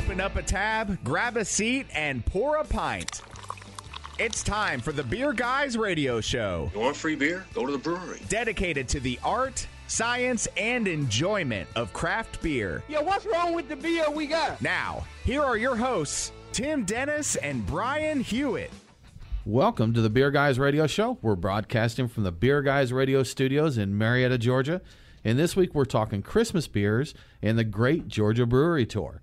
Open up a tab, grab a seat, and pour a pint. It's time for the Beer Guys Radio Show, You want free beer? Go to the brewery. dedicated to the art, science, and enjoyment of craft beer. Yo, what's wrong with the beer we got? Now, here are your hosts, Tim Dennis and Brian Hewitt. Welcome to the Beer Guys Radio Show. We're broadcasting from the Beer Guys Radio Studios in Marietta, Georgia. And this week we're talking Christmas beers and the Great Georgia Brewery Tour.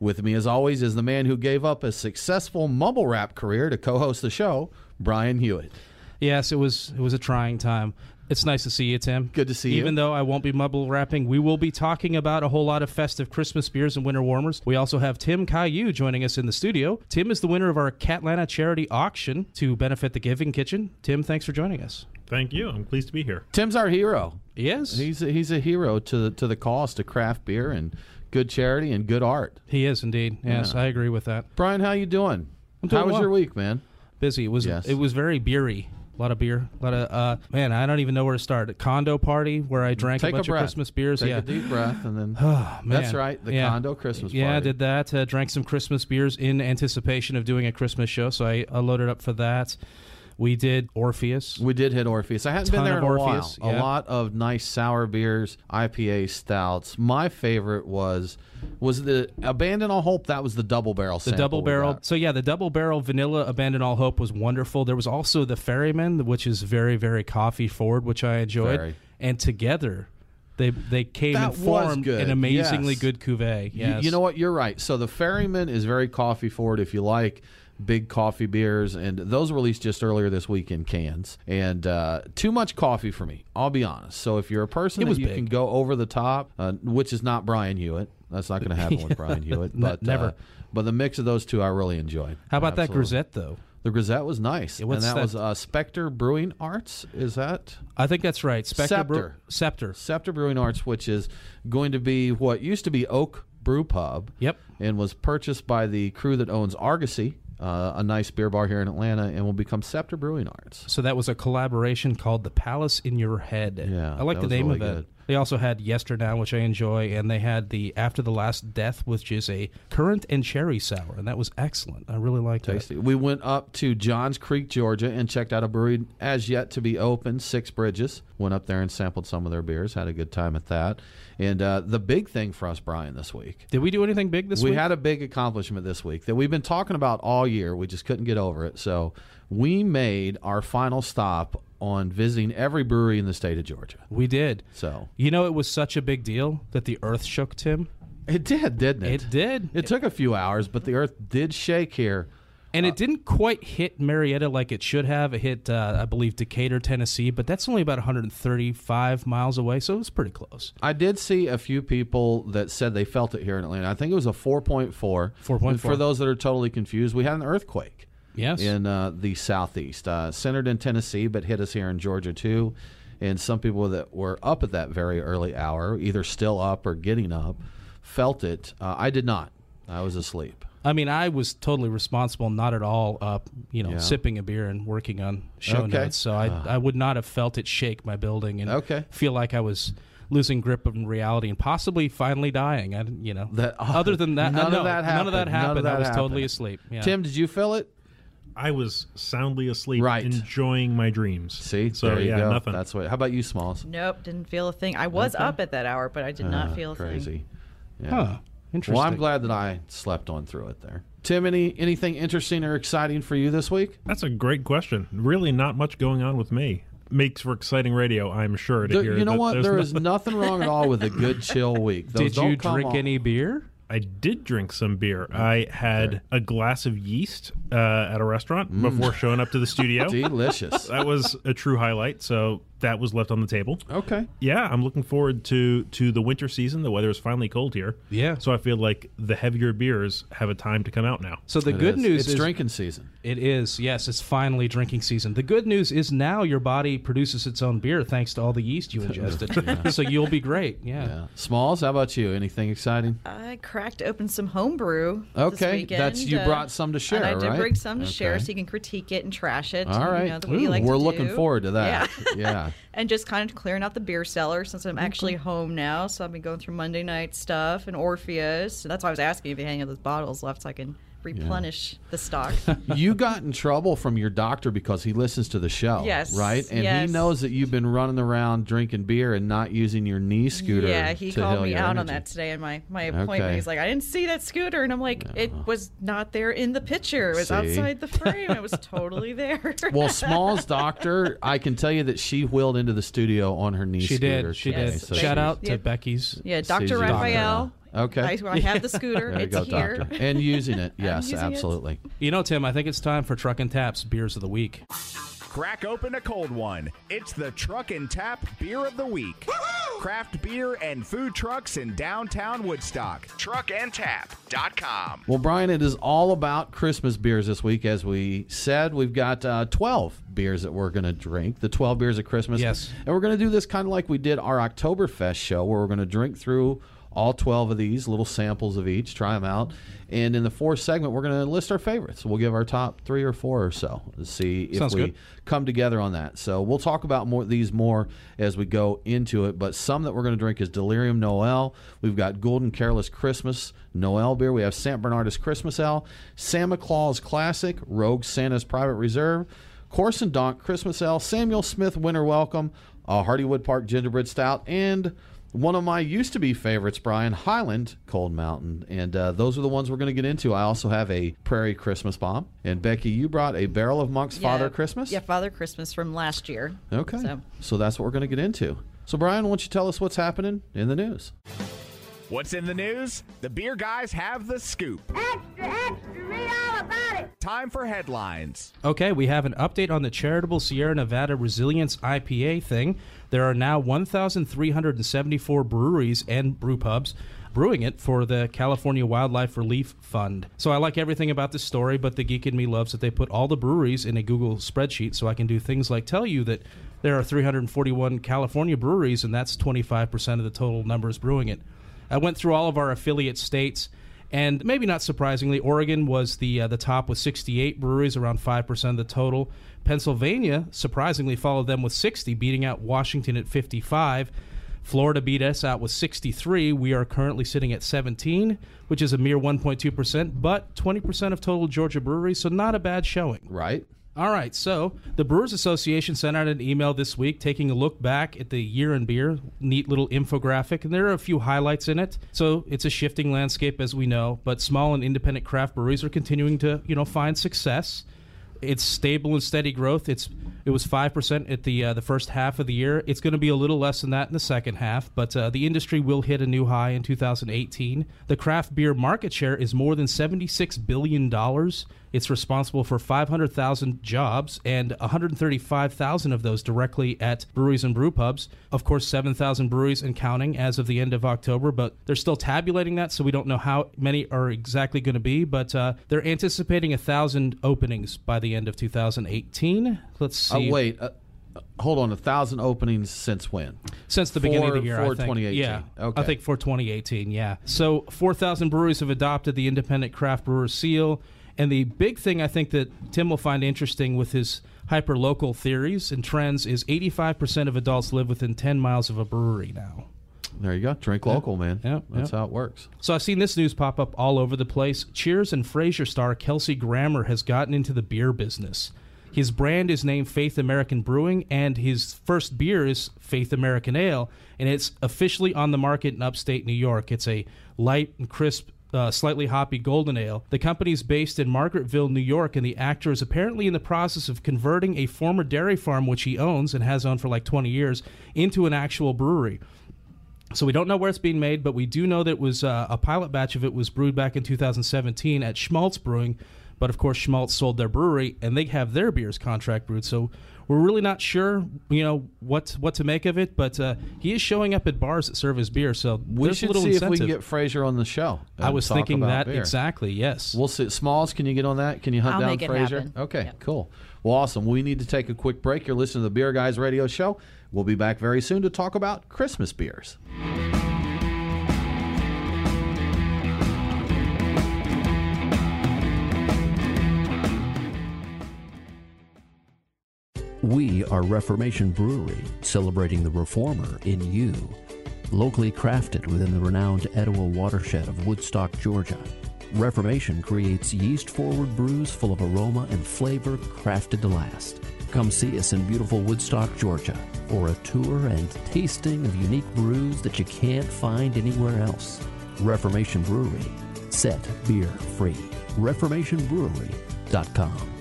With me, as always, is the man who gave up a successful mumble rap career to co host the show, Brian Hewitt. Yes, it was it was a trying time. It's nice to see you, Tim. Good to see you. Even though I won't be mumble rapping, we will be talking about a whole lot of festive Christmas beers and winter warmers. We also have Tim Cailloux joining us in the studio. Tim is the winner of our Catlanta charity auction to benefit the Giving Kitchen. Tim, thanks for joining us. Thank you. I'm pleased to be here. Tim's our hero. Yes, He's a, he's a hero to the, to the cause to craft beer and good charity and good art. he is indeed. Yes, Yeah. I agree with that. Brian, how you doing? I'm doing how was well. your week, man? Busy. It was Yes. it was very beery. A lot of beer. A lot of uh man, I don't even know where to start. A condo party where I drank Take a bunch breath. of Christmas beers. Take yeah. a deep breath and then. Oh, man. That's right, the Yeah. condo Christmas Yeah, I did that. Uh, drank some Christmas beers in anticipation of doing a Christmas show, so I, I loaded up for that. We did Orpheus. We did hit Orpheus. I hadn't been there in a Orpheus, while. A lot of nice sour beers, IPA stouts. My favorite was was the Abandon All Hope. That was the double barrel. the double barrel. So yeah, the double barrel vanilla abandon all hope was wonderful. There was also the ferryman, which is very very coffee forward, which I enjoyed. Very. And together, they they came That and formed an amazingly yes. good cuvee. You, Yes. you know what? You're right. So the Ferryman is very coffee forward. If you like big coffee beers, and those were released just earlier this week in cans. And uh, too much coffee for me. I'll be honest. So if you're a person It that you big. can go over the top, uh, which is not Brian Hewitt. That's not going to happen with Brian Hewitt. But never. Uh, but the mix of those two, I really enjoyed. How about that Absolutely. grisette though? The Grisette was nice, Yeah, and that, that? was uh, Spectre Brewing Arts. Is that I think that's right. Spectre Scepter. Scepter. Scepter Brewing Arts, which is going to be what used to be Oak Brew Pub? Yep. and was purchased by the crew that owns Argosy, uh, a nice beer bar here in Atlanta, and will become Scepter Brewing Arts. So that was a collaboration called The Palace in Your Head. Yeah, I like the name really of it. They also had Yesternow, which I enjoy, and they had the After the Last Death, which is a currant and cherry sour, and that was excellent. I really liked Tasty. it. We went up to Johns Creek, Georgia, and checked out a brewery as yet to be open, Six Bridges. Went up there and sampled some of their beers. Had a good time at that. And uh, the big thing for us, Brian, this week. Did we do anything big this we week? We had a big accomplishment this week that we've been talking about all year. We just couldn't get over it. So we made our final stop on visiting every brewery in the state of Georgia. we did. So You know, it was such a big deal that the earth shook, Tim. it did, didn't it? It did. It took a few hours, but the earth did shake here. and Uh, it didn't quite hit Marietta like it should have. It hit, uh, I believe, Decatur, Tennessee, but that's only about 135 miles away, so it was pretty close. I did see a few people that said they felt it here in Atlanta. I think it was a 4.4. 4.4. And For those that are totally confused, we had an earthquake Yes. in uh, the southeast, uh, centered in Tennessee, but hit us here in Georgia too. And some people that were up at that very early hour, either still up or getting up, felt it. Uh, I did not. I was asleep. I mean, I was totally responsible, not at all up, you know, Yeah. sipping a beer and working on show Okay. notes. So I, I would not have felt it shake my building and Okay. feel like I was losing grip of reality and possibly finally dying. I, you know, That- other than that, none of no, that None of that happened. None of happened. that I was totally asleep. Yeah. Tim, did you feel it? I was soundly asleep, Right. enjoying my dreams. See, so there you yeah, go. nothing. That's what. How about you, Smalls? Nope, didn't feel a thing. I was up at that hour, but I did not Ah, feel a thing. crazy. Yeah. Huh. Interesting. Well, I'm glad that I slept on through it there. Tim, any anything interesting or exciting for you this week? That's a great question. Really, not much going on with me. Makes for exciting radio, I'm sure. To There- hear you know that what? there's There no- is nothing wrong at all with a good chill week. Those Did you drink off- any beer? I did drink some beer. I had a glass of yeast uh, at a restaurant Mm. before showing up to the studio. Delicious. that was a true highlight. So that was left on the table. okay. Yeah, I'm looking forward to to the winter season. The weather is finally cold here. Yeah. So I feel like the heavier beers have a time to come out now. So the It good is. news it's is drinking season. It is. Yes, it's finally drinking season. The good news is now your body produces its own beer thanks to all the yeast you ingested. So you'll be great. Yeah. Yeah. Smalls, how about you? Anything exciting? I cracked open some homebrew. Okay, weekend, that's- you uh, brought some to share, And I did right? bring some to share, so you can critique it and trash it. All and, right. you know, the way you Ooh, like we're looking do. forward to that. Yeah. Yeah. and just kind of clearing out the beer cellar since I'm actually home now. So I've been going through Monday night stuff and Orpheus. So that's why I was asking if you had any of those bottles left so I can replenish the stock. you got in trouble from your doctor because he listens to the show. Yes, Right? And yes. he knows that you've been running around drinking beer and not using your knee scooter. yeah, he to called me your out on that today in my, my appointment. Okay. He's like, I didn't see that scooter. And I'm like, it was not there in the picture. It was See? outside the frame. It was totally there. Well, Small's doctor, I can tell you that she wheeled into the studio on her knee She scooter. did. She today, did. so Shout she's- out to Yeah. Becky's. yeah, Dr. you. Raphael. Okay. I, I have the scooter. There you it's go, here. doctor. And using it. Yes, using it. absolutely. You know, Tim, I think it's time for Truck and Taps Beers of the Week. Crack open a cold one. It's the Truck and Tap Beer of the Week. Craft beer and food trucks in downtown Woodstock. Truckandtap.com. Well, Brian, it is all about Christmas beers this week. As we said, we've got uh, 12 beers that we're going to drink, the 12 beers of Christmas. Yes. And we're going to do this kind of like we did our Oktoberfest show, where we're going to drink through all 12 of these, little samples of each, try them out. And in the fourth segment, we're going to list our favorites. We'll give our top three or four or so to see if Sounds we good. come together on that. So we'll talk about more these more as we go into it. But some that we're going to drink is Delirium Noel. We've got Golden Carolus Christmas Noel beer. We have St. Bernardus Christmas Ale, Samichlaus Classic, Rogue Santa's Private Reserve, Corsendonk Christmas Ale, Samuel Smith Winter Welcome, uh, Hardywood Park Gingerbread Stout, and one of my used to be favorites, Brian Highland Cold Mountain, and uh, those are the ones we're going to get into. I also have a Prairie Christmas Bomb, and Becky, you brought a barrel of Monk's Father Christmas. Yeah, Father Christmas from last year. Okay. So- So. that's what we're going to get into. So, Brian, why don't you tell us what's happening in the news? What's in the news? The beer guys have the scoop. Extra, extra, Time for headlines. Okay, we have an update on the charitable Sierra Nevada Resilience IPA thing. There are now 1,374 breweries and brew pubs brewing it for the California Wildfire Relief Fund. So I like everything about this story, but the geek in me loves that they put all the breweries in a Google spreadsheet so I can do things like tell you that there are 341 California breweries and that's 25% of the total numbers brewing it. I went through all of our affiliate states and maybe not surprisingly, Oregon was the uh, the top with 68 breweries, around five percent of the total. Pennsylvania surprisingly followed them with 60, beating out Washington at 55. Florida beat us out with 63. We are currently sitting at 17, which is a mere 1.2 percent, but 20 percent of total Georgia breweries, so not a bad showing. Right? All right, so the Brewers Association sent out an email this week taking a look back at the year in beer. Neat little infographic, and there are a few highlights in it. So it's a shifting landscape, as we know, but small and independent craft breweries are continuing to, you know, find success. It's stable and steady growth. It's it was five percent at the uh, the first half of the year. It's going to be a little less than that in the second half, but uh, the industry will hit a new high in 2018. The craft beer market share is more than 76 billion dollars. It's responsible for 500,000 jobs and 135,000 of those directly at breweries and brew pubs. Of course, 7,000 breweries and counting as of the end of October, but they're still tabulating that, so we don't know how many are exactly going to be. But uh, they're anticipating a thousand openings by the end of 2018. Let's Uh, wait. Uh, uh, hold on. A thousand openings since when? Since the beginning of the year, for I think. 2018. Yeah, Okay. I think for 2018. Yeah. So 4,000 breweries have adopted the independent craft brewer seal, and the big thing I think that Tim will find interesting with his hyper local theories and trends is 85% of adults live within 10 miles of a brewery now. There you go. Drink local, man. Yeah, That's yeah. how it works. So I've seen this news pop up all over the place. Cheers and Frasier star Kelsey Grammer has gotten into the beer business. His brand is named Faith American Brewing, and his first beer is Faith American Ale, and it's officially on the market in upstate New York. It's a light and crisp, uh, slightly hoppy golden ale. The company's based in Margaretville, New York, and the actor is apparently in the process of converting a former dairy farm, which he owns and has owned for like 20 years, into an actual brewery. So we don't know where it's being made, but we do know that it was uh, a pilot batch of it was brewed back in 2017 at Schmaltz Brewing. But of course, Schmaltz sold their brewery, and they have their beers contract brewed. So we're really not sure, you know, what what to make of it. But uh, he is showing up at bars that serve his beer, so We should a little see incentive. if we can get Frasier on the show. I was thinking that beer. exactly. Yes. We'll see. Smalls, can you get on that? Can you hunt I'll down Frasier? Okay, Yep. cool. Well, awesome. We need to take a quick break. You're listening to the Beer Guys Radio Show. We'll be back very soon to talk about Christmas beers. We are Reformation Brewery, celebrating the reformer in you. Locally crafted within the renowned Etowah watershed of Woodstock, Georgia. Reformation creates yeast forward brews full of aroma and flavor crafted to last. Come see us in beautiful Woodstock, Georgia, for a tour and tasting of unique brews that you can't find anywhere else. Reformation Brewery, set beer free. ReformationBrewery.com.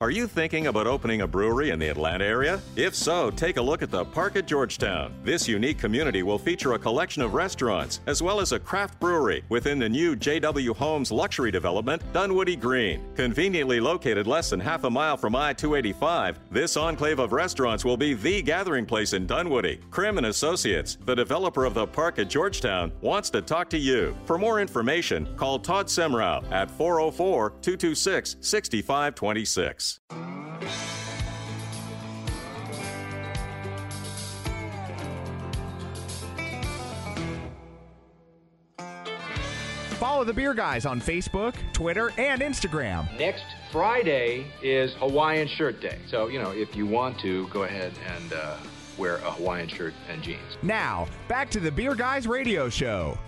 Are you thinking about opening a brewery in the Atlanta area? If so, take a look at the Park at Georgetown. This unique community will feature a collection of restaurants as well as a craft brewery within the new JW Homes luxury development, Dunwoody Green. Conveniently located less than half a mile from I 285, this enclave of restaurants will be the gathering place in Dunwoody. Krim and Associates, the developer of the Park at Georgetown, wants to talk to you. For more information, call Todd Semrau at 404 226 6526. Follow the Beer Guys on Facebook, Twitter, and Instagram. Next Friday is Hawaiian Shirt Day. So, you know, if you want to, go ahead and uh, wear a Hawaiian shirt and jeans. Now, back to the Beer Guys radio show.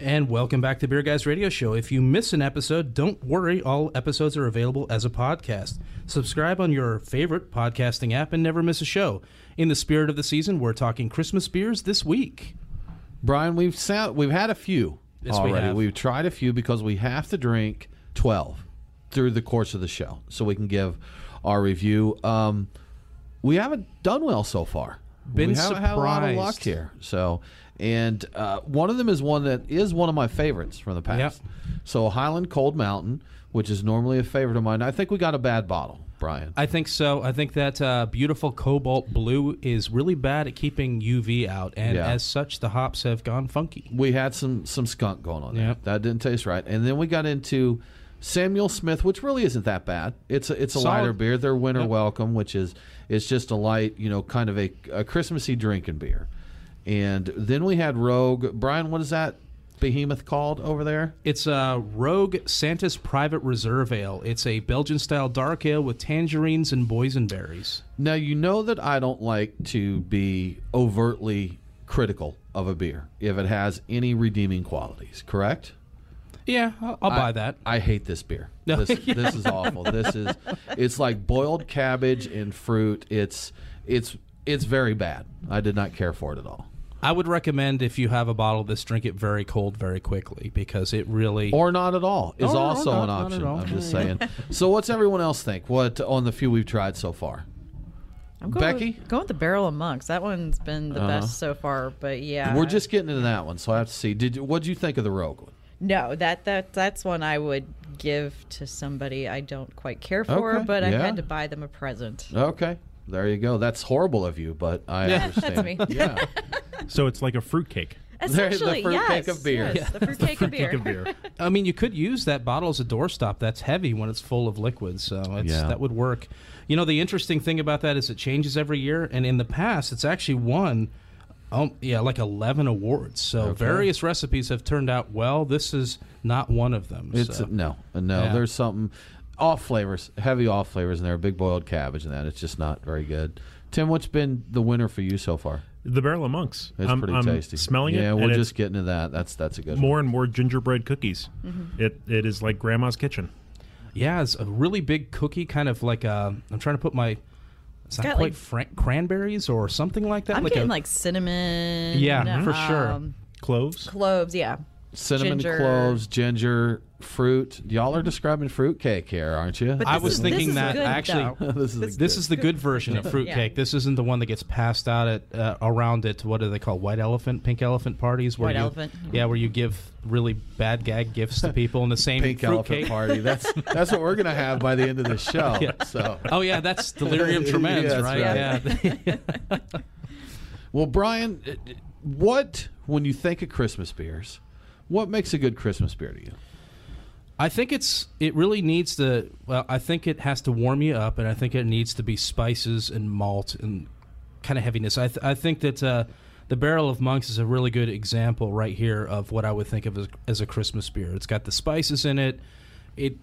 And welcome back to Beer Guys Radio Show. If you miss an episode, don't worry. All episodes are available as a podcast. Subscribe on your favorite podcasting app and never miss a show. In the spirit of the season, we're talking Christmas beers this week. Brian, we've sound, we've had a few Yes, we already. have. We've tried a few because we have to drink twelve through the course of the show, so we can give our review. Um, we haven't done well so far. Been we haven't had a lot of luck surprised. here. So, and uh, one of them is one that is one of my favorites from the past. So Highland Cold Mountain, which is normally a favorite of mine. I think we got a bad bottle, Brian. I think so. I think that uh, beautiful cobalt blue is really bad at keeping UV out, and Yeah. as such, the hops have gone funky. we had some some skunk going on there. Yep. That didn't taste right. And then we got into Samuel Smith, which really isn't that bad. It's a, it's a Solid. lighter beer. Their winter Yep. welcome, which is it's just a light, you know, kind of a, a Christmassy drinking beer. And then we had Rogue. Brian, what is that behemoth called over there? It's a Rogue Santa's Private Reserve Ale. It's a Belgian-style dark ale with tangerines and boysenberries. Now you know that I don't like to be overtly critical of a beer if it has any redeeming qualities. Correct? Yeah, I'll, I'll I- buy that. I hate this beer. No. This, this is awful. This is it's like boiled cabbage and fruit. It's it's it's very bad. I did not care for it at all. I would recommend if you have a bottle of this, drink it very cold, very quickly, because it really. Or not at all is Oh, no, also not- an option. I'm just saying. so what's everyone else think? What on the few we've tried so far? I'm going Becky? With, going with the Barrel of Monks. That one's been the Uh-huh. best so far. But yeah, We're just getting into that one, so I have to see. Did what did you think of the Rogue one? no that that that's one I would give to somebody I don't quite care for, Okay, but I had to buy them a present. Okay, there you go. That's horrible of you, but I Yeah, understand. that's me. Yeah, So it's like a fruitcake. They're the Essentially, fruitcake yes, of beer. yes, the fruitcake of beer. Cake of beer. I mean, you could use that bottle as a doorstop. That's heavy when it's full of liquid, so it's, Yeah. that would work. You know, the interesting thing about that is it changes every year, and in the past, it's actually won, um, yeah, like eleven awards. So Okay. various recipes have turned out well. This is not one of them. It's so. no, no. Yeah. There's something off flavors, heavy off flavors in there. Big boiled cabbage and that. It's just not very good. Tim, what's been the winner for you so far? The Barrel of Monks. It's I'm, pretty I'm tasty. Smelling it. Yeah, we'll it's just get into that. That's that's a good one. more one. and more gingerbread cookies. It it is like grandma's kitchen. Yeah, it's a really big cookie, kind of like a. I'm trying to put my. It's not got, quite like- fran- cranberries or something like that. I'm like getting a, like cinnamon. Yeah, for sure. um, Cloves. Cloves, yeah. Cinnamon ginger. cloves, ginger, fruit. Y'all are describing fruitcake here, aren't you? I was is- thinking that good, actually. this is This is the good version of Yeah. fruitcake. This isn't the one that gets passed out at uh, around at what do they call white elephant, pink elephant parties? Where White you, elephant. Yeah, where you give really bad gag gifts to people in the same pink elephant fruitcake. party. That's that's what we're gonna have by the end of the show. So Oh yeah, that's delirium tremens, Yeah, right? right. Yeah. Well, Brian, uh, what when you think of Christmas beers, what makes a good Christmas beer to you? I think it's it really needs to. Well, I think it has to warm you up, and I think it needs to be spices and malt and kind of heaviness. I th- I think that uh, the Barrel of Monks is a really good example right here of what I would think of as, as a Christmas beer. It's got the spices in it. It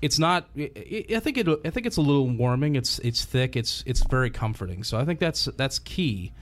it's not. I I think it. I think it's a little warming. It's it's thick. It's it's very comforting. So I think that's that's key.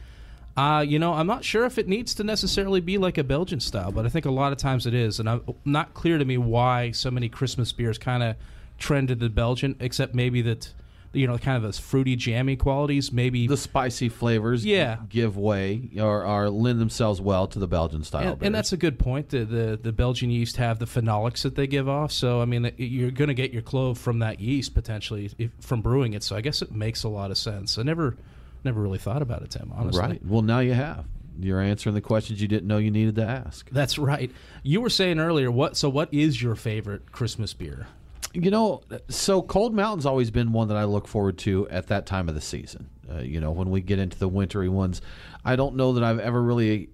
Uh, you know, I'm not sure if it needs to necessarily be like a Belgian style, but I think a lot of times it is, and I'm not clear to me why so many Christmas beers kind of trended the Belgian, except maybe that you know, kind of those fruity, jammy qualities. Maybe the spicy flavors, Yeah. give way or, or lend themselves well to the Belgian style. and, and that's a good point. The, the the Belgian yeast have the phenolics that they give off, so I mean you're going to get your clove from that yeast potentially if, from brewing it. So I guess it makes a lot of sense. I never never really thought about it, Tim. Honestly, right. Well, now you have. You're answering the questions you didn't know you needed to ask. That's right. You were saying earlier what? So what is your favorite Christmas beer? You know, so Cold Mountain's always been one that I look forward to at that time of the season. Uh, you know, when we get into the wintry ones, I don't know that I've ever really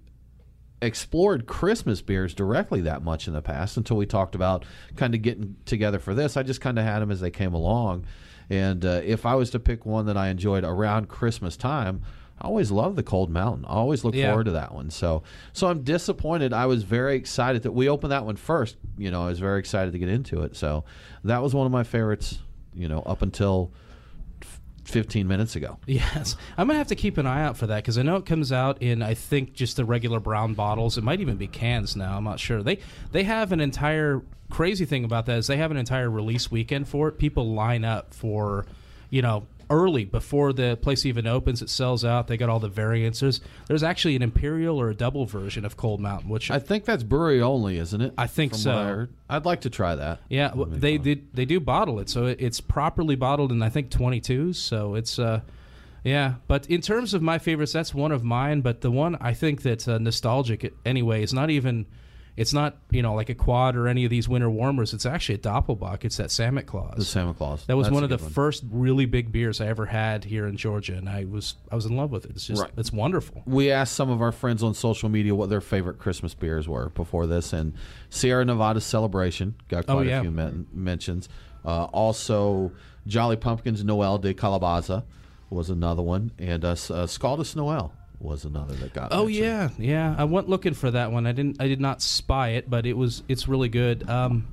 explored Christmas beers directly that much in the past until we talked about kind of getting together for this. I just kind of had them as they came along. And uh, if I was to pick one that I enjoyed around Christmas time, I always love the Cold Mountain. I always look Yeah. forward to that one. So, so I'm disappointed. I was very excited that we opened that one first. You know, I was very excited to get into it. So, that was one of my favorites. You know, up until 15 minutes ago. Yes, I'm gonna have to keep an eye out for that because I know it comes out in I think just the regular brown bottles. It might even be cans now. I'm not sure. They they have an entire crazy thing about that is they have an entire release weekend for it. People line up for, you know, early before the place even opens. It sells out. They got all the variances. There's actually an imperial or a double version of Cold Mountain, which I think that's brewery only, isn't it? I think so. I I'd like to try that. Yeah, well, they did. They do bottle it, so it- it's properly bottled in I think 22s. So it's uh, yeah. But in terms of my favorites, that's one of mine. But the one I think that's uh, nostalgic anyway is not even. It's not you know like a quad or any of these winter warmers. It's actually a Doppelbock. It's that Samichlaus. The Samichlaus. That was That's one of the one. first really big beers I ever had here in Georgia, and I was I was in love with it. It's just Right. it's wonderful. We asked some of our friends on social media what their favorite Christmas beers were before this, and Sierra Nevada Celebration got Oh, quite yeah. a few men- mentions. Uh, also, Jolly Pumpkins Noel de Calabaza was another one, and uh, uh, Scaldis Noel was another that got. Oh mentioned. yeah, yeah. I went looking for that one. I didn't. I did not spy it, but it was. It's really good. Um,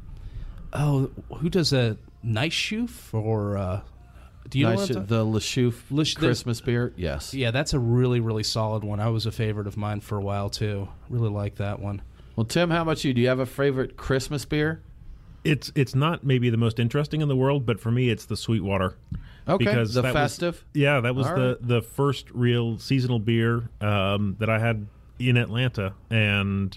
oh, who does a nice Chouffe for? Uh, do you know Nice, what I'm ta- the La Chouffe Lach- the- Christmas beer? Yes. Yeah, that's a really really solid one. I was a favorite of mine for a while too. Really like that one. Well, Tim, how about you? Do you have a favorite Christmas beer? It's it's not maybe the most interesting in the world, but for me, it's the Sweetwater. Okay, the that was- festive? yeah, that was All the right. the first real seasonal beer um, that I had in Atlanta, and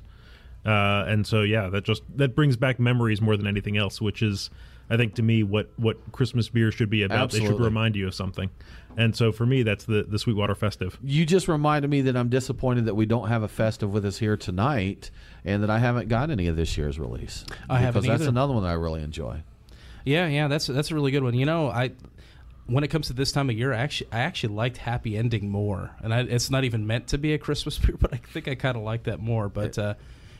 uh, and so yeah, that just that brings back memories more than anything else, which is. I think to me, what, what Christmas beer should be about, they should remind you of something, and so for me, that's the the Sweetwater Festive. You just reminded me that I'm disappointed that we don't have a festive with us here tonight, and that I haven't got any of this year's release. I haven't because that's either. another one that I really enjoy. Yeah, yeah. That's that's a really good one. You know, I when it comes to this time of year, I actually I actually liked Happy Ending more, and I, it's not even meant to be a Christmas beer, but I think I kind of like that more. But uh,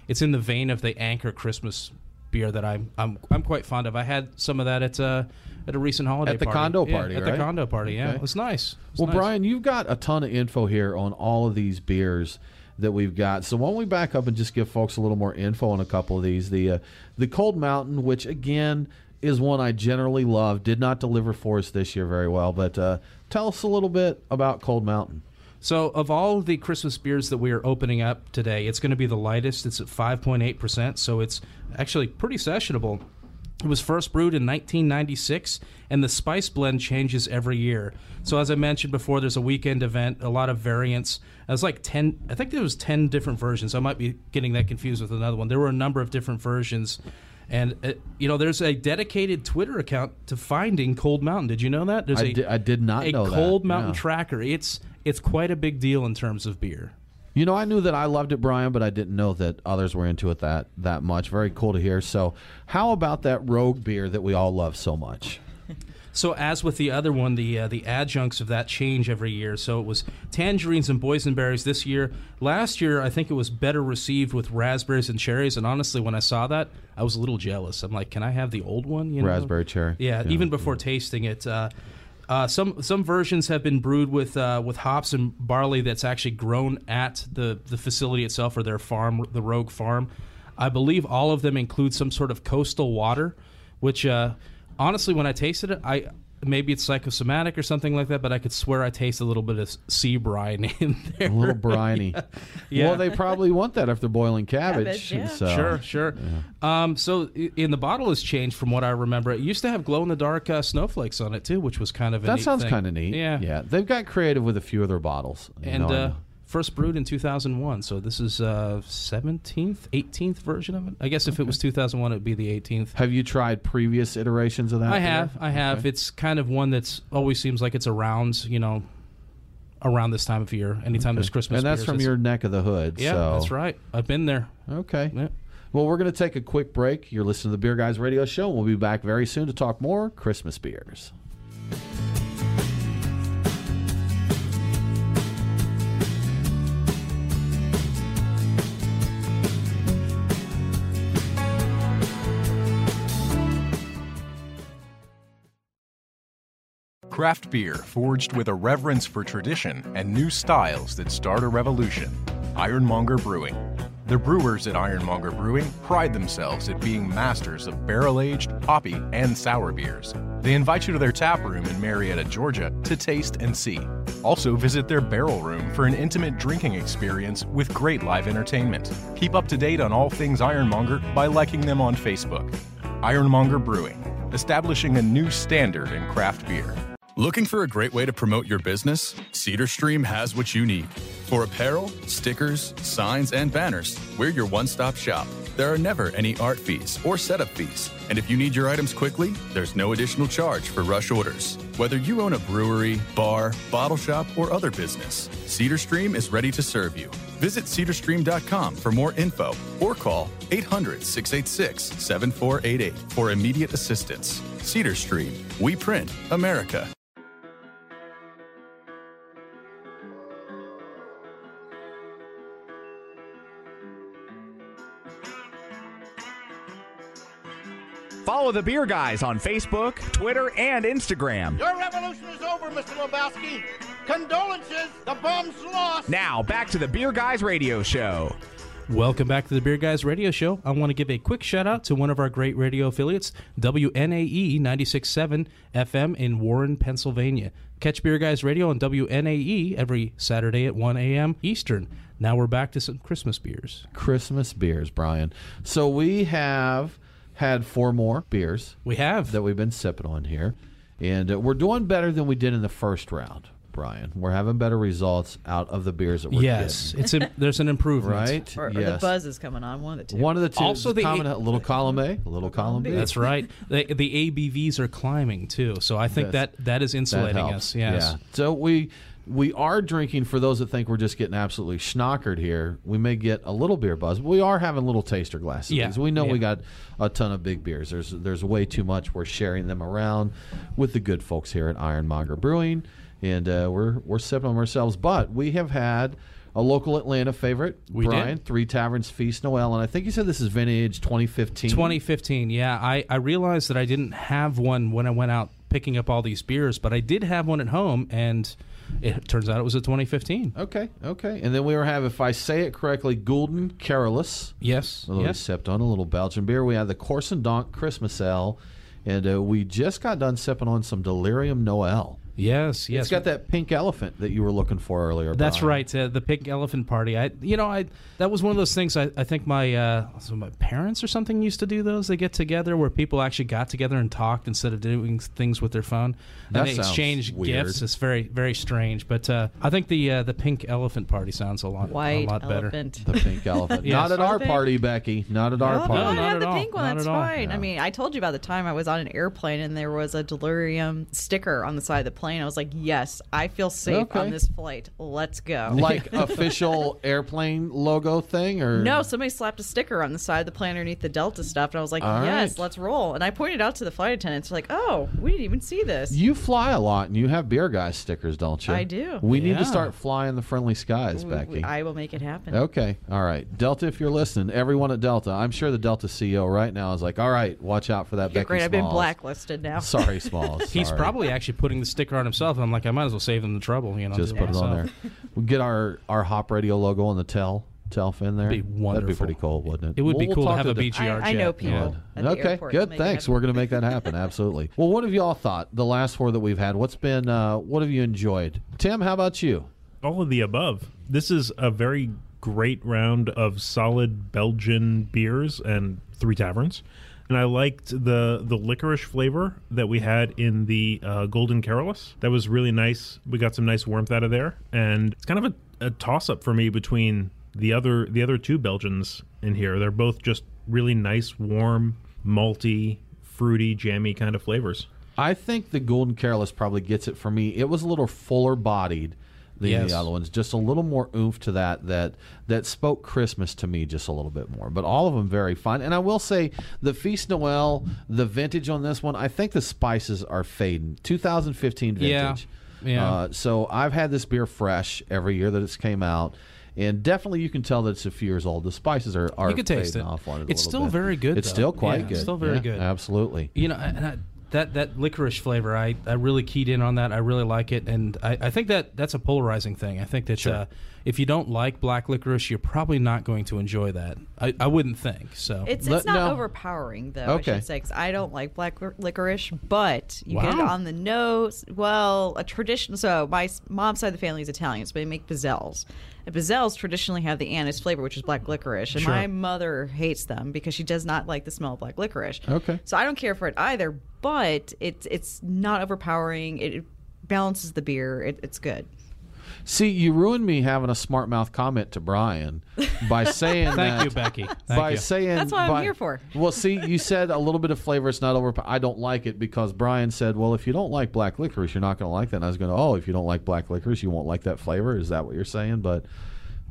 it's in the vein of the Anchor Christmas beer that I'm I'm I'm quite fond of. I had some of that at uh, at a recent holiday At the party. condo Yeah, party, at right? the condo party. Yeah, Okay. it was nice. It was Well, nice. Brian, you've got a ton of info here on all of these beers that we've got. So why don't we back up and just give folks a little more info on a couple of these? The uh, the Cold Mountain, which again is one I generally love, did not deliver for us this year very well. But uh, tell us a little bit about Cold Mountain. So, of all the Christmas beers that we are opening up today, it's going to be the lightest. It's at 5.8%, so it's actually pretty sessionable. It was first brewed in 1996, and the spice blend changes every year. So, as I mentioned before, there's a weekend event, a lot of variants. Was like 10, I think there was 10 different versions. I might be getting that confused with another one. There were a number of different versions. And, uh, you know, there's a dedicated Twitter account to finding Cold Mountain. Did you know that? There's I a, di- I did not a know that. Cold Mountain Yeah. tracker. It's it's quite a big deal in terms of beer. You know, I knew that I loved it, Brian, but I didn't know that others were into it that that much. Very cool to hear. So, how about that Rogue beer that we all love so much? So as with the other one, the uh, the adjuncts of that change every year. So it was tangerines and boysenberries this year. Last year, I think it was better received with raspberries and cherries. And honestly, when I saw that, I was a little jealous. I'm like, can I have the old one? You know? Raspberry cherry. Yeah, Yeah, even before tasting it. Uh, uh, some some versions have been brewed with uh, with hops and barley that's actually grown at the, the facility itself or their farm, the Rogue Farm. I believe all of them include some sort of coastal water, which uh, honestly, when I tasted it, I maybe it's psychosomatic or something like that, but I could swear I taste a little bit of sea brine in there. A little briny. Yeah. Well, they probably want that if they're boiling cabbage. Cabbage, yeah. so- Sure, sure. Um, so in the bottle has changed from what I remember. It used to have glow in the dark uh, snowflakes on it too, which was kind of a That neat sounds kind of neat. Yeah, yeah. They've got creative with a few of their bottles. you And know, uh, know. First brewed in 2001, so this is uh, 17th, 18th version of it. I guess if it was 2001, it'd be the 18th. have you tried previous iterations of that? I have, I have. Okay. It's kind of one that's always seems like it's around, you know, around this time of year. Anytime there's Christmas, and that's beers, from your neck of the hood. Yeah, so. that's right. I've been there. Okay. Yeah. Well, we're going to take a quick break. You're listening to the Beer Guys Radio Show. We'll be back very soon to talk more Christmas beers. Craft beer forged with a reverence for tradition and new styles that start a revolution. Ironmonger Brewing. The brewers at Ironmonger Brewing pride themselves at being masters of barrel aged, hoppy, and sour beers. They invite you to their tap room in Marietta, Georgia to taste and see. Also, visit their barrel room for an intimate drinking experience with great live entertainment. Keep up to date on all things Ironmonger by liking them on Facebook. Ironmonger Brewing, establishing a new standard in craft beer. Looking for a great way to promote your business? Cedar Stream has what you need. For apparel, stickers, signs, and banners, we're your one stop shop. There are never any art fees or setup fees. And if you need your items quickly, there's no additional charge for rush orders. Whether you own a brewery, bar, bottle shop, or other business, Cedar Stream is ready to serve you. Visit cedarstream.com for more info or call 800 686 7488 for immediate assistance. Cedar Stream, we print America. Follow the Beer Guys on Facebook, Twitter, and Instagram. Your revolution is over, Mr. Lebowski. Condolences, the bum's lost. Now, back to the Beer Guys Radio Show. Welcome back to the Beer Guys Radio Show. I want to give a quick shout out to one of our great radio affiliates, WNAE 96.7 FM in Warren, Pennsylvania. Catch Beer Guys Radio on WNAE every Saturday at 1 a.m. Eastern. Now we're back to some Christmas beers. Christmas beers, Brian. So we have had four more beers. We have. That we've been sipping on here. And uh, we're doing better than we did in the first round, Brian. We're having better results out of the beers that we're yes, getting. it's a, there's an improvement. Right? Or, or the yes. buzz is coming on. One of the two. One of the two. Also, the- common, a little column A, a little column B. That's right. The, the ABVs are climbing too, so I think That's- that that is insulating helps. us. Yes. Yeah. So we we are drinking for those that think we're just getting absolutely schnockered here. We may get a little beer buzz. But we are having little taster glasses. Yeah, We know we got a ton of big beers. There's there's way too much. We're sharing them around with the good folks here at Ironmonger Brewing, and uh, we're we're sipping them ourselves. But we have had. A local Atlanta favorite, We Brian, did. Three Taverns Feest Noel, and I think you said this is vintage 2015. 2015. Yeah, I, I realized that I didn't have one when I went out picking up all these beers, but I did have one at home, and it turns out it was a 2015. Okay, okay. And then we were have, if I say it correctly, Gulden Carolus. Yes, A little yes. sipped on a little Belgian beer. We had the Corsendonk Christmas Ale, and uh, we just got done sipping on some Delirium Noel. Yes, yes. It's got that pink elephant that you were looking for earlier. That's Brian. right, uh, the pink elephant party. I, you know, I that was one of those things. I, I think my uh, so my parents or something used to do those. They get together where people actually got together and talked instead of doing things with their phone. That they sounds exchange weird. gifts. It's very very strange. But uh, I think the uh, the pink elephant party sounds a lot White a lot better. The pink elephant. Yes. Not at our party, Becky. Not at our party. no, I not have at the all. pink one. Not That's at all. fine. I mean, I told you about the time I was on an airplane and there was a delirium sticker on the side of the plane. I was like, yes, I feel safe Okay. on this flight. Let's go. Like official airplane logo thing, or No, somebody slapped a sticker on the side of the plane underneath the Delta stuff, and I was like, All "Yes, right. let's roll." And I pointed out to the flight attendants, like, "Oh, we didn't even see this." You fly a lot, and you have beer guy stickers, don't you? I do. We need to start flying the friendly skies, We- Becky. we- I will make it happen. Okay. All right. Delta, if you're listening, everyone at Delta, I'm sure the Delta CEO right now is like, all right, watch out for that Yeah, Becky great. I've been blacklisted now. Sorry, Smalls. He's probably actually putting the sticker on himself. I'm like, I might as well save him the trouble. You know, just put it on there. We get our our Hop Radio logo on the tail to Elf in there? Be That'd be pretty cool, wouldn't it? It would be We'll- cool we'll to talk have a BGR I, I know jet. people at the Okay, airport. good. Thanks. We're going to make that happen. Absolutely. Well, what have you all thought? The last four that we've had. What's been? Uh, what have you enjoyed? Tim, how about you? all of the above. This is a very great round of solid Belgian beers and three taverns. And I liked the the licorice flavor that we had in the uh, Golden Carolus. That was really nice. We got some nice warmth out of there, and it's kind of a, a toss up for me between the other the other two Belgians in here. They're both just really nice, warm, malty, fruity, jammy kind of flavors. I think the Golden Carolus probably gets it for me. It was a little fuller bodied than Yes. the other ones, just a little more oomph to that that that spoke Christmas to me just a little bit more. But all of them very fine. And I will say the Feest Noel, the vintage on this one, I think the spices are fading. 2015 vintage. Yeah. Uh, so I've had this beer fresh every year that it's came out. And definitely, you can tell that it's a few years old. The spices are, are You can taste it. off on it. It's still bit. very good, It's though. still quite Yeah, good. It's still very Yeah, good. Absolutely. You know, and I, that that licorice flavor, I, I really keyed in on that. I really like it, and I, I think that that's a polarizing thing. I think that uh, if you don't like black licorice, you're probably not going to enjoy that. I, I wouldn't think so. It's Let- it's not no. overpowering though. I Okay. should say because I don't like black licorice, but you get it on the nose. Well, a tradition. So my s- mom's side of the family is Italian, so they make pizzelles. And pizzelles traditionally have the anise flavor, which is black licorice, and Sure. my mother hates them because she does not like the smell of black licorice. Okay. So I don't care for it either, but it's it's not overpowering. It, it balances the beer. It, it's good. See, you ruined me having a smart mouth comment to Brian by saying Thank that. you, Becky. Thank by you. saying That's what I'm here for. Well, see, you said a little bit of flavor. It's not over. I don't like it because Brian said, "Well, if you don't like black licorice, you're not going to like that." And I was going, to, "Oh, if you don't like black licorice, you won't like that flavor." Is that what you're saying? But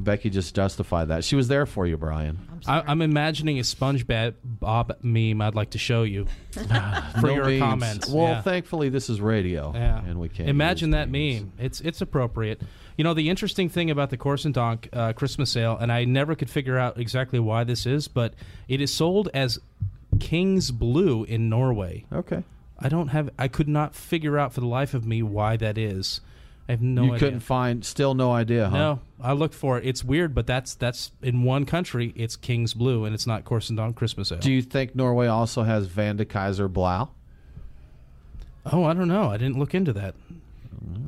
Becky just justified that. She was there for you, Brian. I, I'm imagining a SpongeBob meme. I'd like to show you for No your memes. comments. Well, Yeah. thankfully, this is radio, Yeah. and we can't imagine use that memes. meme. It's it's appropriate. You know the interesting thing about the Corsendonk uh, Christmas sale, and I never could figure out exactly why this is, but it is sold as King's Blue in Norway. Okay. I don't have. I could not figure out for the life of me why that is. I have no you idea. couldn't find. Still no idea, huh? No, I looked for it. It's weird, but that's that's in one country. It's King's Blue, and it's not Corsendonk Christmas ale. Do you think Norway also has Van de Kaiser Blau? oh, I don't know. I didn't look into that.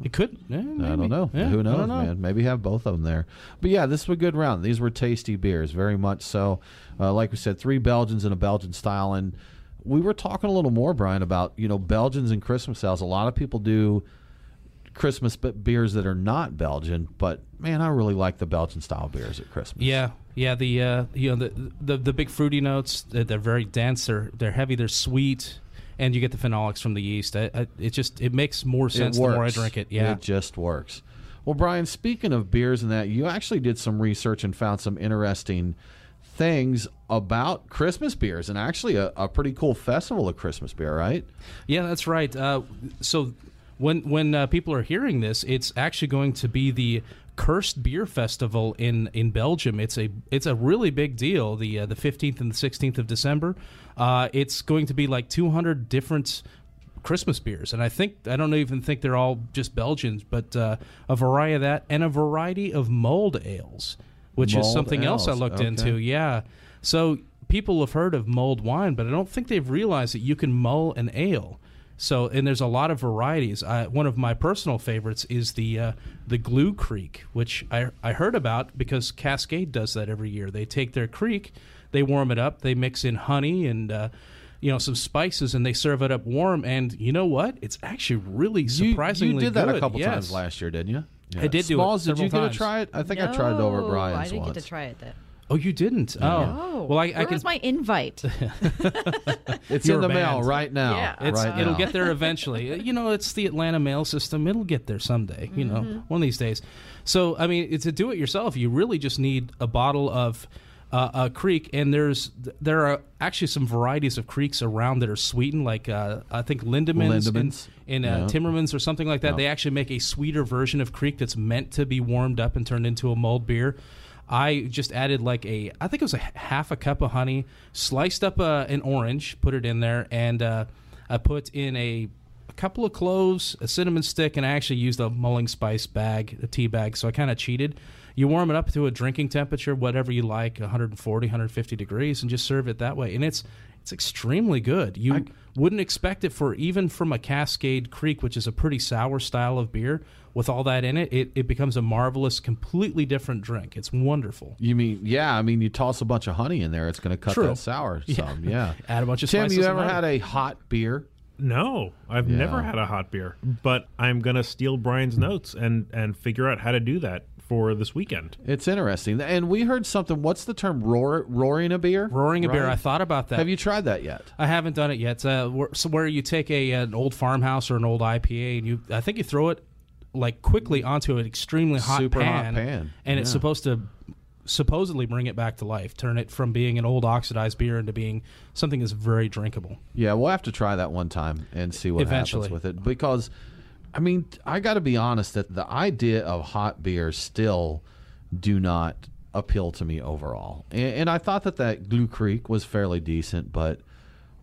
It could. yeah, I don't know. Yeah, Who knows, know. man? Maybe have both of them there. But yeah, this was a good round. These were tasty beers, very much so. Uh, like we said, three Belgians and a Belgian style. And we were talking a little more, Brian, about you know Belgians and Christmas sales. A lot of people do Christmas b- beers that are not Belgian, but man, I really like the Belgian style beers at Christmas. Yeah, yeah. The uh, you know the the, the big fruity notes. They're, they're very dense. They're they're heavy. They're sweet, and you get the phenolics from the yeast. I, I, it just it makes more sense the more I drink it. Yeah. it just works. Well, Brian, speaking of beers and that, you actually did some research and found some interesting things about Christmas beers, and actually a, a pretty cool festival of Christmas beer, right? Yeah, that's right. Uh, so when when uh, people are hearing this, it's actually going to be the Kerstbier Festival in, in Belgium. It's a it's a really big deal. The uh, the fifteenth and the sixteenth of December. Uh, it's going to be like two hundred different Christmas beers, and I think I don't even think they're all just Belgians, but uh, a variety of that and a variety of mulled ales, which is Mulled something else I looked okay. into. Yeah, so people have heard of mulled wine, but I don't think they've realized that you can mull an ale. So, and there's a lot of varieties. I, one of my personal favorites is the uh, the Glühkriek, which I I heard about because Cascade does that every year. They take their kriek, they warm it up, they mix in honey and. Uh, you know some spices, and they serve it up warm. And you know what? It's actually really You- surprisingly you, did that good. a couple Yes. times last year, didn't you? I did do it Smalls, did you several get to try it? I think I tried it over at No, Brian's I didn't once. get to try it. That. Oh, you didn't? Oh, Oh, well, I, I where can. was my invite? It's You're in the mail banned. right now. Yeah. It's, right it'll now. get there eventually. Uh, you know, it's the Atlanta mail system. It'll get there someday. You know, Mm-hmm. one of these days. So, I mean, to do it yourself, you really just need a bottle of uh, a kriek, and there's there are actually some varieties of krieks around that are sweetened, like uh, I think Lindemans, Lindemans. and, and uh, Yeah. Timmermans or something like that. Yeah. They actually make a sweeter version of kriek that's meant to be warmed up and turned into a mulled beer. I just added like a, I think it was a half a cup of honey, sliced up uh, an orange, put it in there, and uh, I put in a a couple of cloves, a cinnamon stick, and I actually used a mulling spice bag, a tea bag. So I kind of cheated. You warm it up to a drinking temperature, whatever you like, 140, 150 degrees, and just serve it that way. And it's it's extremely good. You wouldn't expect it for even from a Cascade Kriek, which is a pretty sour style of beer. With all that in it, it, it becomes a marvelous, completely different drink. It's wonderful. You mean yeah? I mean, you toss a bunch of honey in there, it's going to cut True. that sour Yeah. some. Yeah. Add a bunch of Tim, slices you ever had a hot beer? No, I've Yeah. never had a hot beer, but I'm gonna steal Brian's notes and and figure out how to do that for this weekend. It's interesting, and we heard something. What's the term? Roar, roaring a beer. Roaring a beer. Right? I thought about that. Have you tried that yet? I haven't done it yet. Uh, where, so where you take a an old farmhouse or an old IPA and you, I think you throw it like quickly onto an extremely hot Super hot pan, pan, and it's supposed to supposedly bring it back to life, turn it from being an old oxidized beer into being something that's very drinkable. Yeah, we'll have to try that one time and see what Eventually. happens with it. Because, I mean, I got to be honest that the idea of hot beers still do not appeal to me overall. And, and I thought that that Glühkriek was fairly decent, but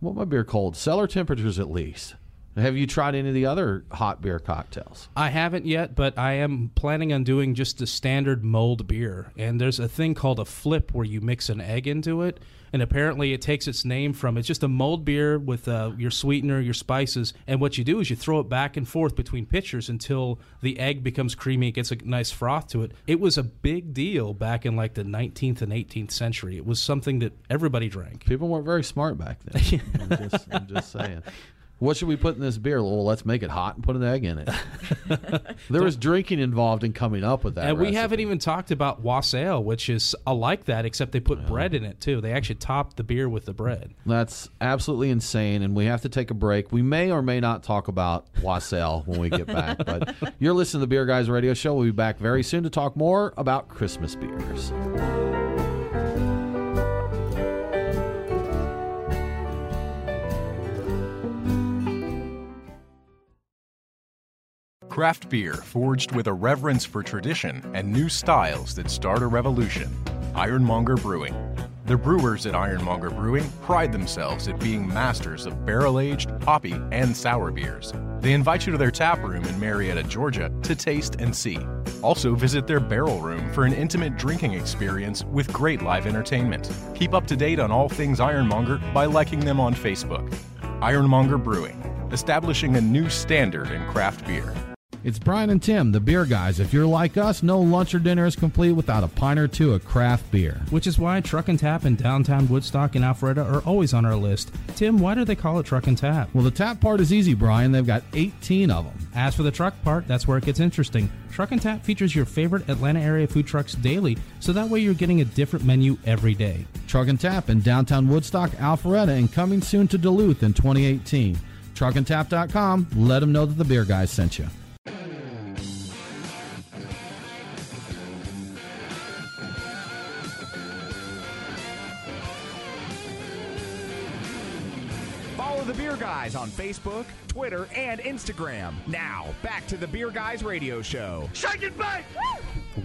what my beer cold? Cellar temperatures at least. Have you tried any of the other hot beer cocktails? I haven't yet, but I am planning on doing just a standard mulled beer. And there's a thing called a flip where you mix an egg into it. And apparently it takes its name from it's just a mulled beer with uh, your sweetener, your spices. And what you do is you throw it back and forth between pitchers until the egg becomes creamy, it gets a nice froth to it. It was a big deal back in like the 19th and 18th century. It was something that everybody drank. People weren't very smart back then. I'm, just, I'm just saying. What should we put in this beer? Well, let's make it hot and put an egg in it. there was drinking involved in coming up with that. and we haven't even talked about wassail, which is a like that, except they put bread in it too. They actually top the beer with the bread. That's absolutely insane, and we have to take a break. We may or may not talk about wassail when we get back, but you're listening to the Beer Guys Radio Show. We'll be back very soon to talk more about Christmas beers. Craft beer forged with a reverence for tradition and new styles that start a revolution. Ironmonger Brewing. The brewers at Ironmonger Brewing pride themselves at being masters of barrel aged, hoppy, and sour beers. They invite you to their tap room in Marietta, Georgia to taste and see. Also, visit their barrel room for an intimate drinking experience with great live entertainment. Keep up to date on all things Ironmonger by liking them on Facebook. Ironmonger Brewing, establishing a new standard in craft beer. It's Brian and Tim, the beer guys. If you're like us, no lunch or dinner is complete without a pint or two of craft beer. Which is why Truck and Tap in downtown Woodstock and Alpharetta are always on our list. Tim, why do they call it Truck and Tap? Well, the tap part is easy, Brian. They've got 18 of them. As for the truck part, that's where it gets interesting. Truck and Tap features your favorite Atlanta area food trucks daily, so that way you're getting a different menu every day. Truck and Tap in downtown Woodstock, Alpharetta, and coming soon to Duluth in 2018. Truckandtap.com. Let them know that the beer guys sent you. Guys on Facebook, Twitter, and Instagram. Now, back to the Beer Guys Radio Show. Shake it back!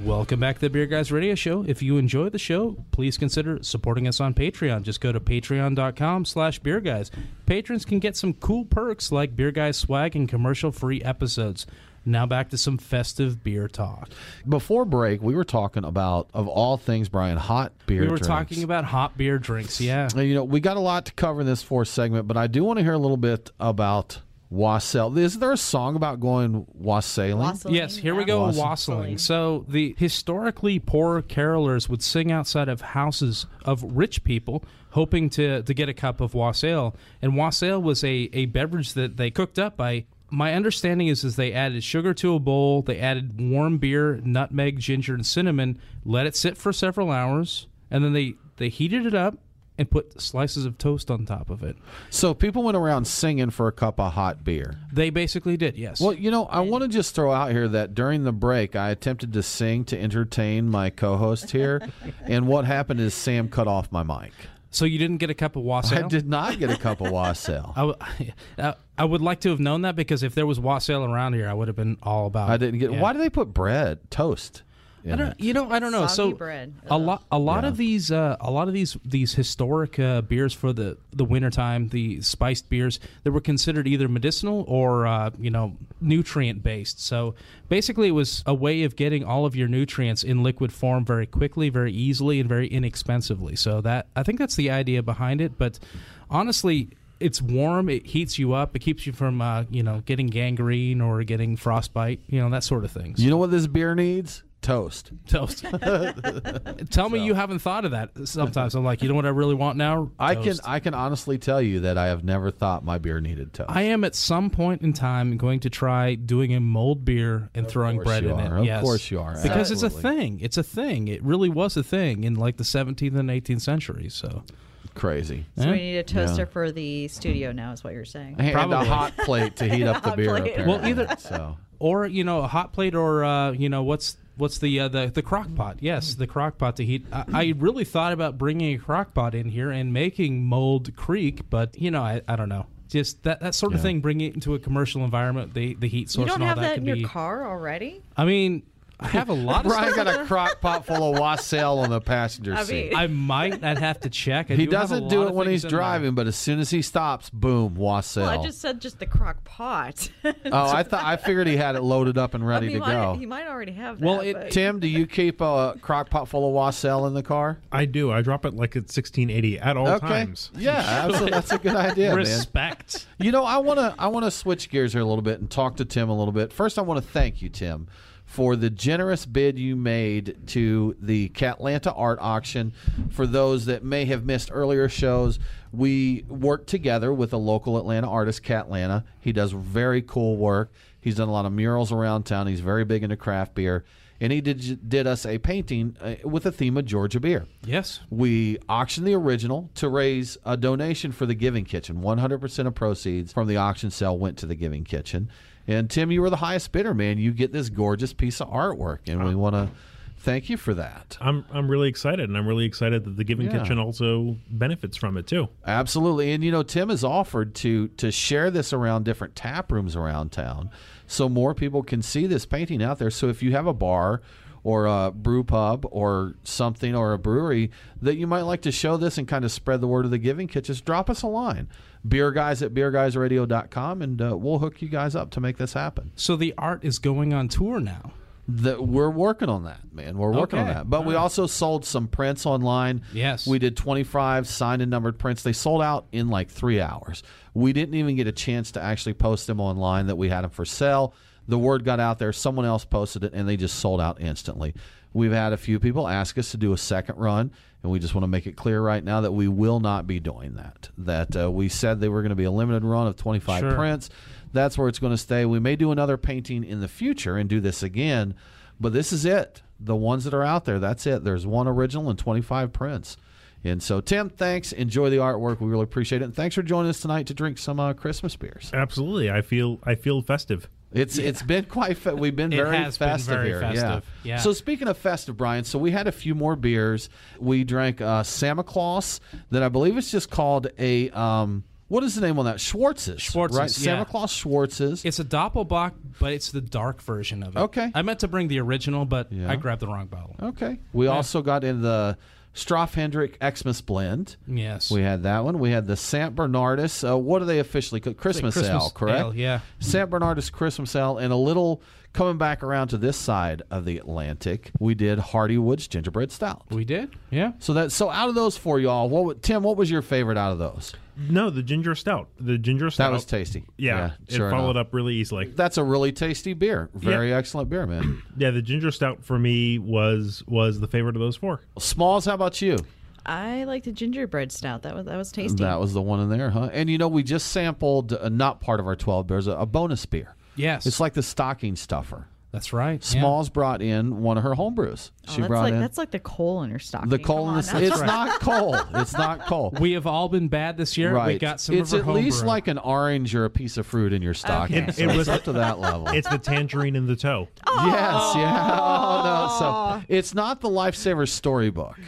Welcome back to the Beer Guys Radio Show. If you enjoy the show, please consider supporting us on Patreon. Just go to patreon.com slash beer guys. Patrons can get some cool perks like Beer Guys swag and commercial-free episodes. Now back to some festive beer talk. Before break, we were talking about, of all things, Brian, hot beer we were drinks. talking about hot beer drinks, yeah. Uh, You know, we got a lot to cover in this fourth segment, but I do want to hear a little bit about wassail. Is there a song about going wassailing? Yes, here we go with wassailing. So the historically poor carolers would sing outside of houses of rich people, hoping to to get a cup of wassail. And wassail was a, a beverage that they cooked up by. My understanding is, is they added sugar to a bowl, they added warm beer, nutmeg, ginger, and cinnamon, let it sit for several hours, and then they they heated it up and put slices of toast on top of it. So people went around singing for a cup of hot beer. They basically did, yes. Well, you know, I want to just throw out here that during the break, I attempted to sing to entertain my co-host here, and what happened is Sam cut off my mic. So you didn't get a cup of wassail? I did not get a cup of wassail. I, uh, I would like to have known that because if there was wassail around here, I would have been all about. It. I didn't get. yeah. Why do they put bread toast? I don't, it. you know, I don't know. Soggy so bread. a lot, a lot Yeah. of these, uh, a lot of these, these historic uh, beers for the the wintertime, the spiced beers, that were considered either medicinal or uh, you know nutrient based. So basically, it was a way of getting all of your nutrients in liquid form very quickly, very easily, and very inexpensively. So that I think that's the idea behind it. But honestly. It's warm. It heats you up. It keeps you from, uh, you know, getting gangrene or getting frostbite. You know that sort of things. You know what this beer needs? Toast. Toast. Tell me you haven't thought of that. Sometimes I'm like, you know what I really want now? I can I can honestly tell you that I have never thought my beer needed toast. I am at some point in time going to try doing a mold beer and throwing bread in are. it. Of yes. course you are. Because it's a thing. It's a thing. It really was a thing in like the 17th and 18th centuries. So Crazy. So Yeah. we need a toaster Yeah. for the studio now, is what you're saying. And a hot plate to heat up the beer. Well, either- so. or you know a hot plate or uh, you know what's what's the uh, the the crock pot yes the crock pot to heat I, I really thought about bringing a crock pot in here and making mold kriek but you know i, I don't know just that, that sort of Yeah. thing bringing it into a commercial environment the the heat source. You source don't and all have that, that can in be your car already? i mean i have a lot of Brian stuff got a crock pot full of wassail on the passenger I seat. mean- i might i'd have to check I he do have a doesn't do it of when things he's in there. driving, but as soon as he stops, boom, wassail. Well, I just said just the crock pot. oh, I thought I figured he had it loaded up and I ready mean, to he go. might, he might already have that. Well, it- but- Tim, do you keep a crock pot full of wassail in the car? I do. I drop it like at 1680 at all okay. times. Yeah, absolutely. That's a good idea, man. respect You know, I want to I want to switch gears here a little bit and talk to Tim a little bit. First, I want to thank you, Tim, for the generous bid you made to the Catlanta art auction. For those that may have missed earlier shows, we worked together with a local Atlanta artist, Catlanta. He does very cool work. He's done a lot of murals around town. He's very big into craft beer, and he did did us a painting uh, with a theme of Georgia beer. yes We auctioned the original to raise a donation for the Giving Kitchen. 100% of proceeds from the auction sale went to the Giving Kitchen. And Tim, you were the highest bidder, man. You get this gorgeous piece of artwork, and we want to thank you for that. I'm I'm really excited, and I'm really excited that the Giving Yeah. Kitchen also benefits from it too. Absolutely. And you know, Tim has offered to to share this around different tap rooms around town so more people can see this painting out there. So if you have a bar or a brew pub or something or a brewery that you might like to show this and kind of spread the word of the giving kit, just drop us a line. Beer guys at beerguysradio.com and uh, we'll hook you guys up to make this happen. so the art is going on tour now That we're working on that, man. We're working on that. But we also sold some prints online. Yes. We did 25 signed and numbered prints. They sold out in like three hours. We didn't even get a chance to actually post them online that we had them for sale. The word got out there. Someone else posted it, and they just sold out instantly. We've had a few people ask us to do a second run, and we just want to make it clear right now that we will not be doing that. That uh, we said they were going to be a limited run of 25 Sure. prints. That's where it's going to stay. We may do another painting in the future and do this again, but this is it. The ones that are out there, that's it. There's one original and 25 prints. And so, Tim, thanks. Enjoy the artwork. We really appreciate it. And thanks for joining us tonight to drink some uh, Christmas beers. Absolutely, I feel I feel festive. It's it's been quite. Fe- we've been It very has been festive very here. festive, Yeah. yeah. So speaking of festive, Brian, so we had a few more beers. We drank uh, Samichlaus that I believe it's just called a. Um, what is the name on that? Schwarzes. Schwarzes, right? Santa. Claus Schwarzes. It's a Doppelbock, but it's the dark version of it. Okay. I meant to bring the original, but Yeah. I grabbed the wrong bottle. Okay. We also got in the Straffe Hendrik Xmas blend. Yes. We had that one. We had the St. Bernardus. Uh, what are they officially called? Christmas, Christmas ale, correct? ale, yeah. St. Bernardus Christmas ale, and a little coming back around to this side of the Atlantic. We did Hardywood's Gingerbread Stout. We did, yeah. So that so out of those four, y'all, what Tim? What was your favorite out of those? No, the ginger stout. The ginger stout That was tasty. Yeah, sure it followed enough. up really easily. That's a really tasty beer. Very excellent beer, man. Yeah, the ginger stout for me was was the favorite of those four. Smalls, how about you? I like the gingerbread stout. That was that was tasty. That was the one in there, huh? And you know, we just sampled uh, not part of our twelve beers, a, a bonus beer. Yes. It's like the stocking stuffer. That's right. yeah. Smalls brought in one of her home brews. Oh, She that's brought like in that's like the coal in her stocking. the coal. Come in the, now. it's not coal. It's not coal. We have all been bad this year. right. We got some it's of her at least homebrew. like an orange or a piece of fruit in your stocking. Okay. So It it's was- up to that level. It's the tangerine in the toe. Yes, yeah. Oh no. So it's not the Lifesaver storybook.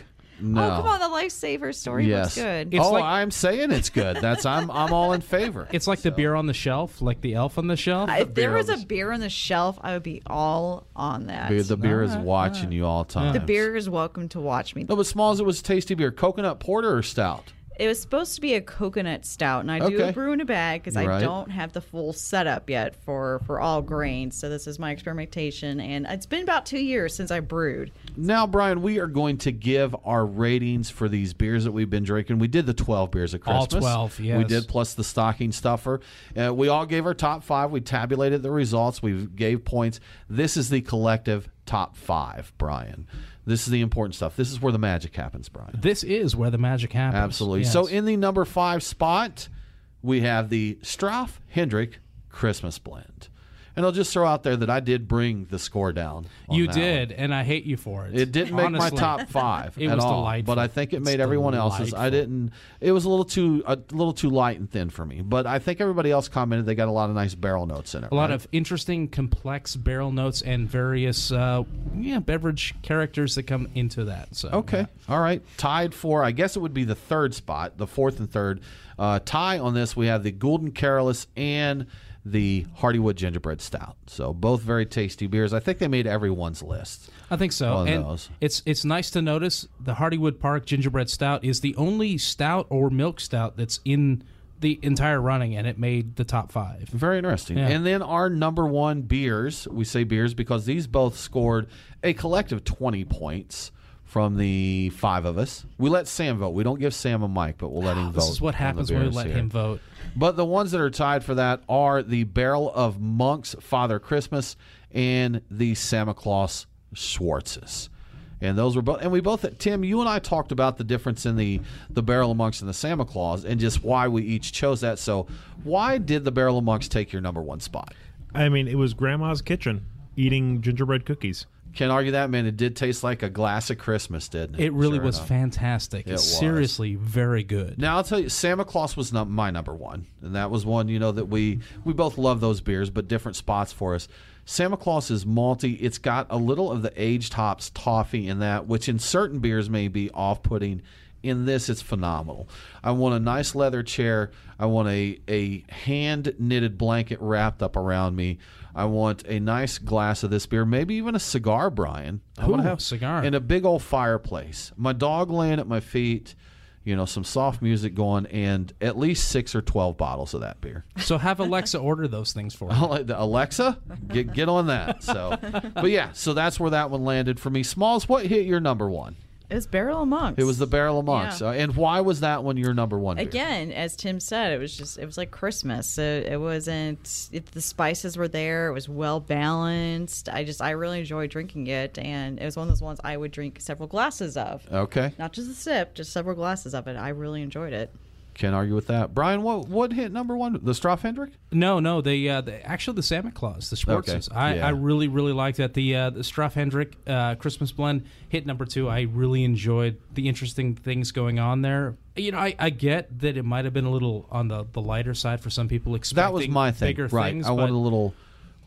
Oh, no. Oh, come on, the lifesaver story yes. looks good. It's oh, like- I'm saying it's good. That's I'm I'm all in favor. It's like the beer on the shelf, like the elf on the shelf. if there was on a beer on the shelf, I would be all on that. Beer- the beer is watching you all the time. The beer is welcome to watch me. No, but Smalls, it was tasty beer. Coconut porter or stout? It was supposed to be a coconut stout, and I do Okay. brew in a bag because I Right. don't have the full setup yet for for all grains. So this is my experimentation, and it's been about two years since I brewed. Now, Brian, we are going to give our ratings for these beers that we've been drinking. We did the 12 beers at All Christmas. 12, We did, plus the stocking stuffer. Uh, we all gave our top five. We tabulated the results. We gave points. This is the collective top five, Brian. This is the important stuff. This is where the magic happens, Brian. This is where the magic happens. Absolutely. Yes. So, in the number five spot, we have the Straffe Hendrik Christmas Blend. And I'll just throw out there that I did bring the score down. you that one. did, and I hate you for it. It didn't make Honestly. my top five It at was all, delightful. but I think it It's made everyone else's. I didn't. It was a little too a little too light and thin for me, but I think everybody else commented they got a lot of nice barrel notes in it. A lot right? of interesting, complex barrel notes and various, uh, yeah, beverage characters that come into that. So Okay. All right. Tied for, I guess it would be the third spot, the fourth and third. Uh, tie on this, we have the Golden Carolus and the Hardywood Gingerbread Stout. So both very tasty beers. I think they made everyone's list. I think so. and those. it's it's nice to notice the Hardywood Park Gingerbread Stout is the only stout or milk stout that's in the entire running, and it made the top five. Very interesting. Yeah. And then our number one beers, we say beers because these both scored a collective 20 points from the five of us. We let Sam vote. We don't give Sam a mic, but we'll let him vote. This is what happens when we let here. him vote. But the ones that are tied for that are the Barrel of Monks Father Christmas and the Santa Claus Schwartzes. And those were both, and we both, Tim, you and I talked about the difference in the the Barrel of Monks and the Santa Claus, and just why we each chose that. So, why did the Barrel of Monks take your number one spot? I mean, it was Grandma's kitchen eating gingerbread cookies. Can't argue that, man. It did taste like a glass of Christmas, didn't it? It really Sure was enough. fantastic. It was. seriously very good. Now I'll tell you, Samichlaus was not my number one, and that was one you know that we we both love those beers, but different spots for us. Samichlaus is malty. It's got a little of the aged hops toffee in that, which in certain beers may be off-putting. In this, it's phenomenal. I want a nice leather chair. I want a a hand knitted blanket wrapped up around me. I want a nice glass of this beer, maybe even a cigar, Brian. I want to have a cigar. and a big old fireplace. My dog laying at my feet you know, some soft music going, and at least six or twelve bottles of that beer. So have Alexa order those things for you. Alexa, get get on that. So, but yeah, so that's where that one landed for me. Smalls, what hit your number one? It was Barrel of Monks. It was the Barrel of Monks, Yeah. Uh, and why was that one your number one? beer? Again, as Tim said, it was just it was like Christmas. So it wasn't. It, the spices were there. It was well balanced. I just I really enjoyed drinking it, and it was one of those ones I would drink several glasses of. Okay, Not just a sip, just several glasses of it. I really enjoyed it. Can't argue with that. Brian, what what hit number one? The Straffe Hendrik? No, no, the, uh, the actually the Samichlaus, the Schwarzes. Okay, I, yeah. I really, really like that. The uh, the Straffe Hendrik uh, Christmas blend hit number two. I really enjoyed the interesting things going on there. You know, I, I get that it might have been a little on the, the lighter side for some people. Expecting That was my thing, bigger right? Things, I wanted a little,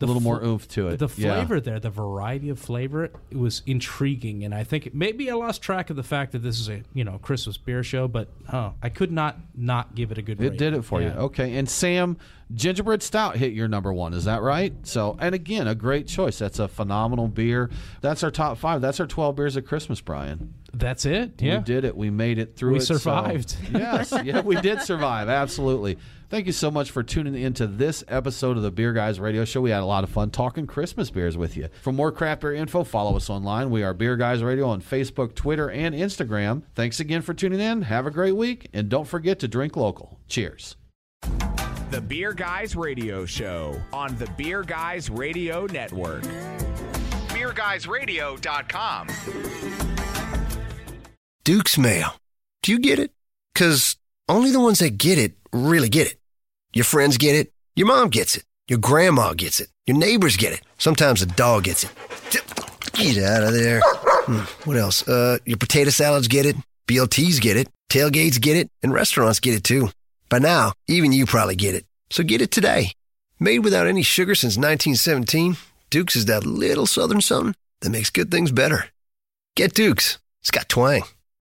a little more oomph to it. The Yeah. flavor there, the variety of flavor, it was intriguing, and I think maybe I lost track of the fact that this is a you know Christmas beer show, but oh, I could not not give it a good. It did it for you. Okay. And Sam, gingerbread stout hit your number one. Is that right? So, and again, a great choice. That's a phenomenal beer. That's our top five. That's our 12 beers of Christmas, Brian. That's it. Yeah, We did it. We made it through We it. so- survived. yes. Yeah, we did survive. Absolutely. Thank you so much for tuning into this episode of the Beer Guys Radio Show. We had a lot of fun talking Christmas beers with you. For more craft beer info, follow us online. We are Beer Guys Radio on Facebook, Twitter, and Instagram. Thanks again for tuning in. Have a great week, and don't forget to drink local. Cheers. The Beer Guys Radio Show on the Beer Guys Radio Network. BeerGuysRadio.com. Duke's Mayo. Do you get it? Because only the ones that get it really get it. Your friends get it. Your mom gets it. Your grandma gets it. Your neighbors get it. Sometimes a dog gets it. Get out of there. Hmm, what else? Uh, your potato salads get it. BLTs get it. Tailgates get it. And restaurants get it too. By now, even you probably get it. So get it today. Made without any sugar since 1917, Duke's is that little southern something that makes good things better. Get Duke's. It's got twang.